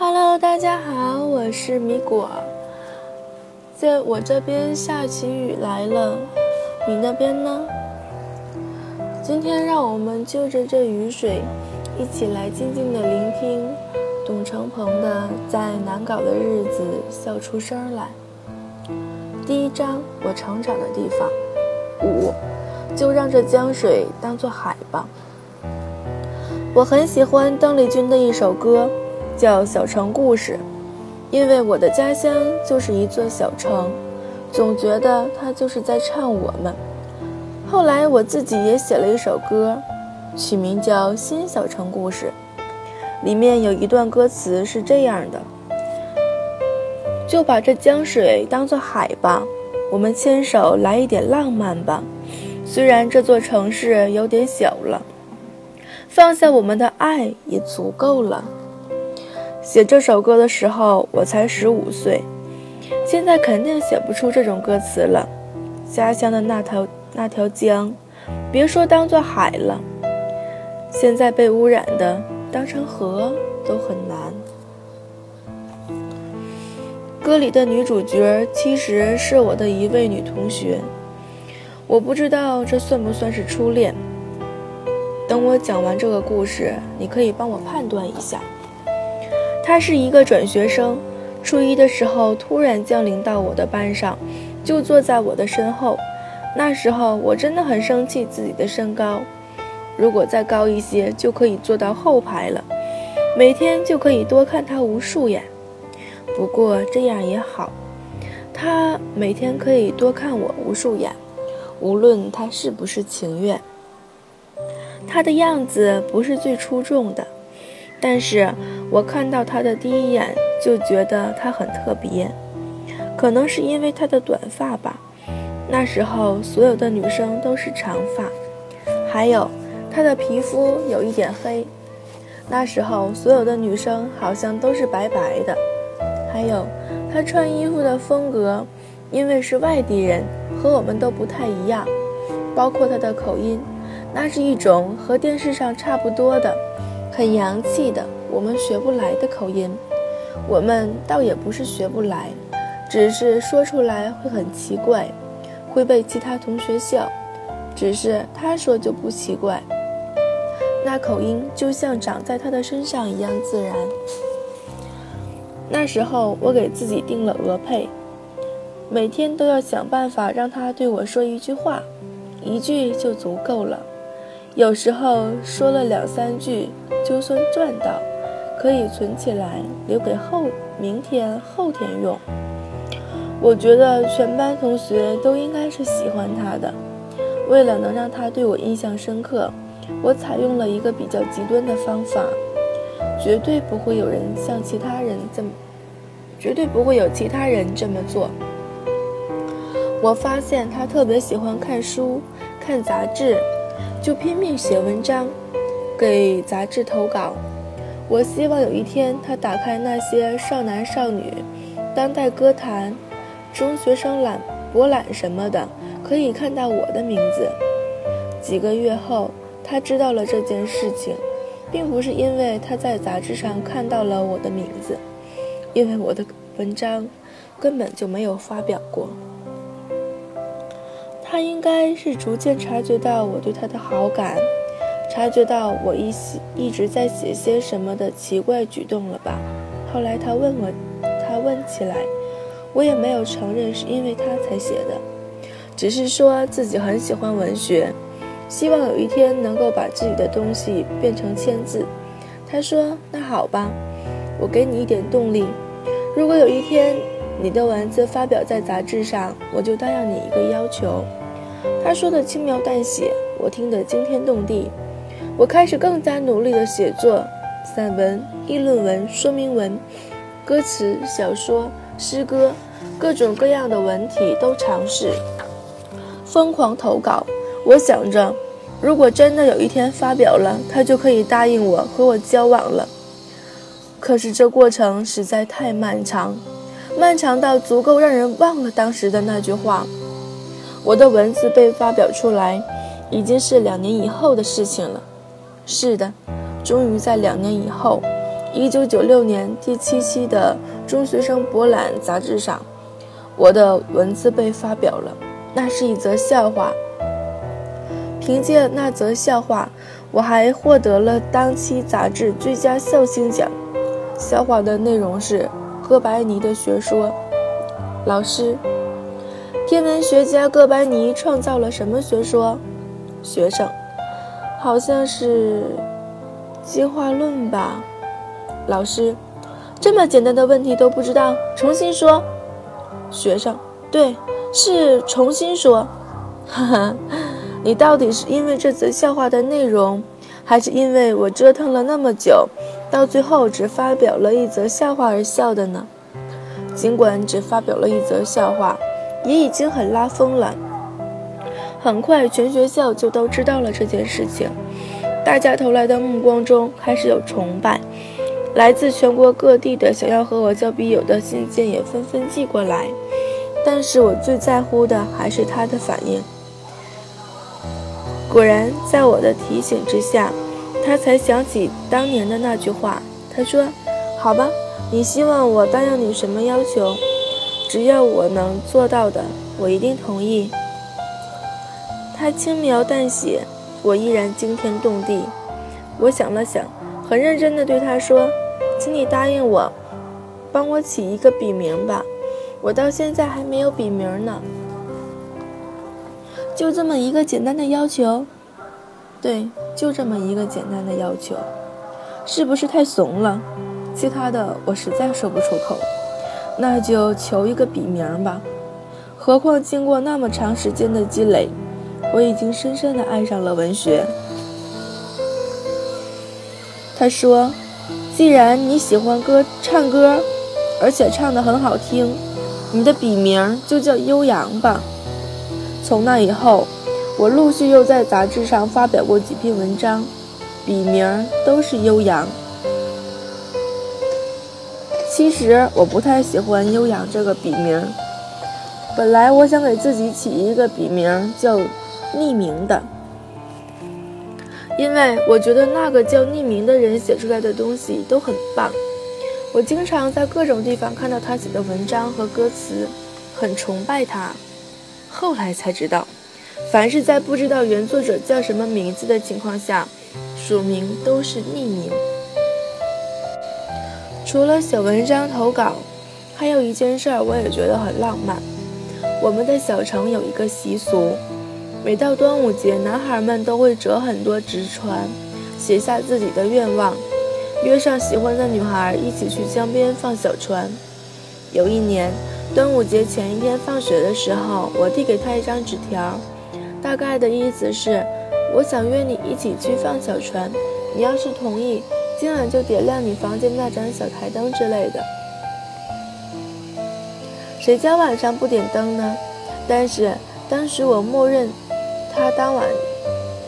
Hello，大家好，我是米果。在我这边下起雨来了，你那边呢？今天让我们就着这雨水，一起来静静的聆听董成鹏的《在难搞的日子笑出声来》。第一章，我成长的地方。五，就让这江水当做海吧。我很喜欢邓丽君的一首歌，叫《小城故事》，因为我的家乡就是一座小城，总觉得它就是在唱我们。后来我自己也写了一首歌，取名叫《新小城故事》，里面有一段歌词是这样的：就把这江水当做海吧，我们牵手来一点浪漫吧。虽然这座城市有点小了，放下我们的爱也足够了。写这首歌的时候，我才十五岁，现在肯定写不出这种歌词了。家乡的那条那条江，别说当做海了，现在被污染的当成河都很难。歌里的女主角其实是我的一位女同学，我不知道这算不算是初恋。等我讲完这个故事，你可以帮我判断一下。他是一个转学生，初一的时候突然降临到我的班上，就坐在我的身后。那时候我真的很生气自己的身高，如果再高一些就可以坐到后排了，每天就可以多看他无数眼。不过这样也好，他每天可以多看我无数眼，无论他是不是情愿。他的样子不是最出众的，但是我看到他的第一眼就觉得他很特别，可能是因为他的短发吧。那时候所有的女生都是长发，还有他的皮肤有一点黑。那时候所有的女生好像都是白白的。还有，他穿衣服的风格，因为是外地人，和我们都不太一样。包括他的口音，那是一种和电视上差不多的，很洋气的，我们学不来的口音。我们倒也不是学不来，只是说出来会很奇怪，会被其他同学笑。只是他说就不奇怪，那口音就像长在他的身上一样自然。那时候我给自己定了额配，每天都要想办法让他对我说一句话，一句就足够了。有时候说了两三句，就算赚到，可以存起来留给后明天、后天用。我觉得全班同学都应该是喜欢他的。为了能让他对我印象深刻，我采用了一个比较极端的方法。绝对不会有人像其他人这么，绝对不会有其他人这么做。我发现他特别喜欢看书、看杂志，就拼命写文章，给杂志投稿。我希望有一天他打开那些少男少女、当代歌坛、中学生览博览什么的，可以看到我的名字。几个月后，他知道了这件事情。并不是因为他在杂志上看到了我的名字，因为我的文章根本就没有发表过。他应该是逐渐察觉到我对他的好感，察觉到我一一直在写些什么的奇怪举动了吧？后来他问我，他问起来，我也没有承认是因为他才写的，只是说自己很喜欢文学。希望有一天能够把自己的东西变成签字。他说：“那好吧，我给你一点动力。如果有一天你的文字发表在杂志上，我就答应你一个要求。”他说的轻描淡写，我听得惊天动地。我开始更加努力地写作，散文、议论文、说明文、歌词、小说、诗歌，各种各样的文体都尝试，疯狂投稿。我想着，如果真的有一天发表了，他就可以答应我和我交往了。可是这过程实在太漫长，漫长到足够让人忘了当时的那句话。我的文字被发表出来，已经是两年以后的事情了。是的，终于在两年以后，一九九六年第七期的《中学生博览》杂志上，我的文字被发表了。那是一则笑话。凭借那则笑话，我还获得了当期杂志最佳笑星奖。笑话的内容是哥白尼的学说。老师，天文学家哥白尼创造了什么学说？学生，好像是进化论吧。老师，这么简单的问题都不知道，重新说。学生，对，是重新说。哈哈，你到底是因为这则笑话的内容，还是因为我折腾了那么久，到最后只发表了一则笑话而笑的呢？尽管只发表了一则笑话，也已经很拉风了。很快，全学校就都知道了这件事情，大家投来的目光中开始有崇拜。来自全国各地的想要和我交笔友的信件也纷纷寄过来，但是我最在乎的还是他的反应。果然，在我的提醒之下，他才想起当年的那句话。他说：“好吧，你希望我答应你什么要求？只要我能做到的，我一定同意。”他轻描淡写，我依然惊天动地。我想了想，很认真地对他说。请你答应我，帮我起一个笔名吧。我到现在还没有笔名呢。就这么一个简单的要求？对，就这么一个简单的要求，是不是太怂了？其他的我实在说不出口。那就求一个笔名吧。何况经过那么长时间的积累，我已经深深的爱上了文学。他说。既然你喜欢歌唱歌，而且唱得很好听，你的笔名就叫悠扬吧。从那以后，我陆续又在杂志上发表过几篇文章，笔名都是悠扬。其实我不太喜欢悠扬这个笔名，本来我想给自己起一个笔名叫匿名的。因为我觉得那个叫匿名的人写出来的东西都很棒，我经常在各种地方看到他写的文章和歌词，很崇拜他。后来才知道，凡是在不知道原作者叫什么名字的情况下，署名都是匿名。除了写文章投稿，还有一件事儿我也觉得很浪漫。我们的小城有一个习俗。每到端午节，男孩们都会折很多纸船，写下自己的愿望，约上喜欢的女孩一起去江边放小船。有一年，端午节前一天放学的时候，我递给他一张纸条，大概的意思是：我想约你一起去放小船，你要是同意，今晚就点亮你房间那盏小台灯之类的。谁家晚上不点灯呢？但是当时我默认。他当晚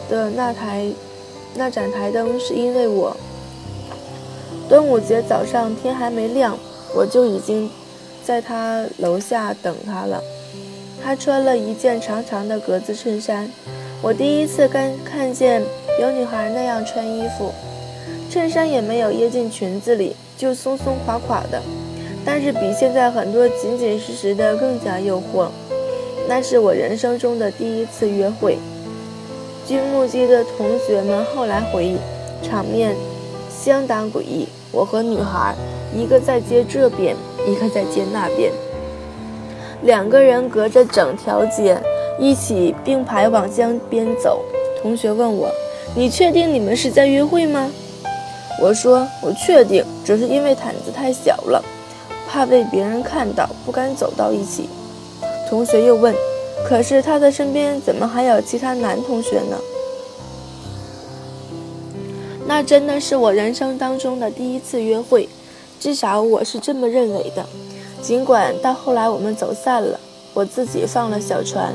的那台那盏台灯是因为我。端午节早上天还没亮，我就已经在他楼下等他了。他穿了一件长长的格子衬衫，我第一次看看见有女孩那样穿衣服，衬衫也没有掖进裙子里，就松松垮垮的，但是比现在很多紧紧实实的更加诱惑。那是我人生中的第一次约会。据目击的同学们后来回忆，场面相当诡异。我和女孩，一个在街这边，一个在街那边，两个人隔着整条街，一起并排往江边走。同学问我：“你确定你们是在约会吗？”我说：“我确定，只是因为毯子太小了，怕被别人看到，不敢走到一起。”同学又问：“可是他的身边怎么还有其他男同学呢？”那真的是我人生当中的第一次约会，至少我是这么认为的。尽管到后来我们走散了，我自己放了小船。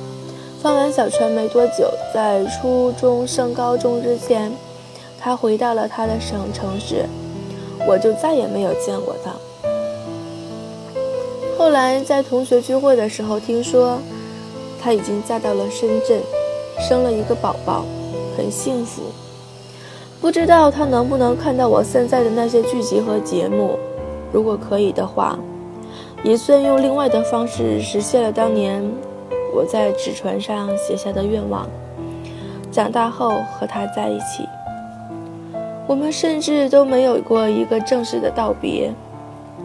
放完小船没多久，在初中升高中之前，他回到了他的省城市，我就再也没有见过他。后来在同学聚会的时候，听说他已经嫁到了深圳，生了一个宝宝，很幸福。不知道他能不能看到我现在的那些剧集和节目。如果可以的话，也算用另外的方式实现了当年我在纸船上写下的愿望：长大后和他在一起。我们甚至都没有过一个正式的道别，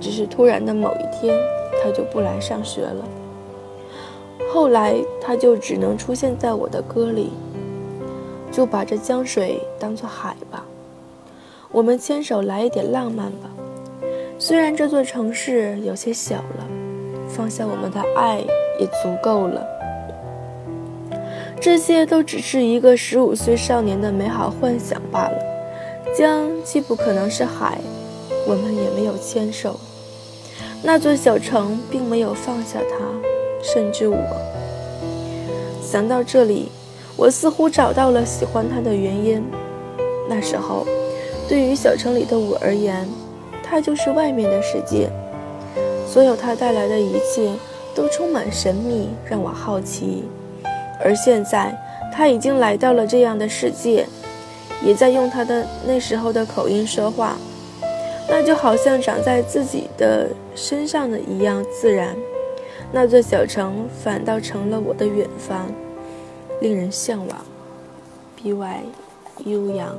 只是突然的某一天，他就不来上学了。后来，他就只能出现在我的歌里。就把这江水当作海吧，我们牵手来一点浪漫吧。虽然这座城市有些小了，放下我们的爱也足够了。这些都只是一个十五岁少年的美好幻想罢了。江既不可能是海，我们也没有牵手。那座小城并没有放下他，甚至我。想到这里，我似乎找到了喜欢他的原因。那时候，对于小城里的我而言，他就是外面的世界，所有他带来的一切都充满神秘，让我好奇。而现在，他已经来到了这样的世界。也在用他的那时候的口音说话，那就好像长在自己的身上的一样自然。那座小城反倒成了我的远方，令人向往，比外悠扬。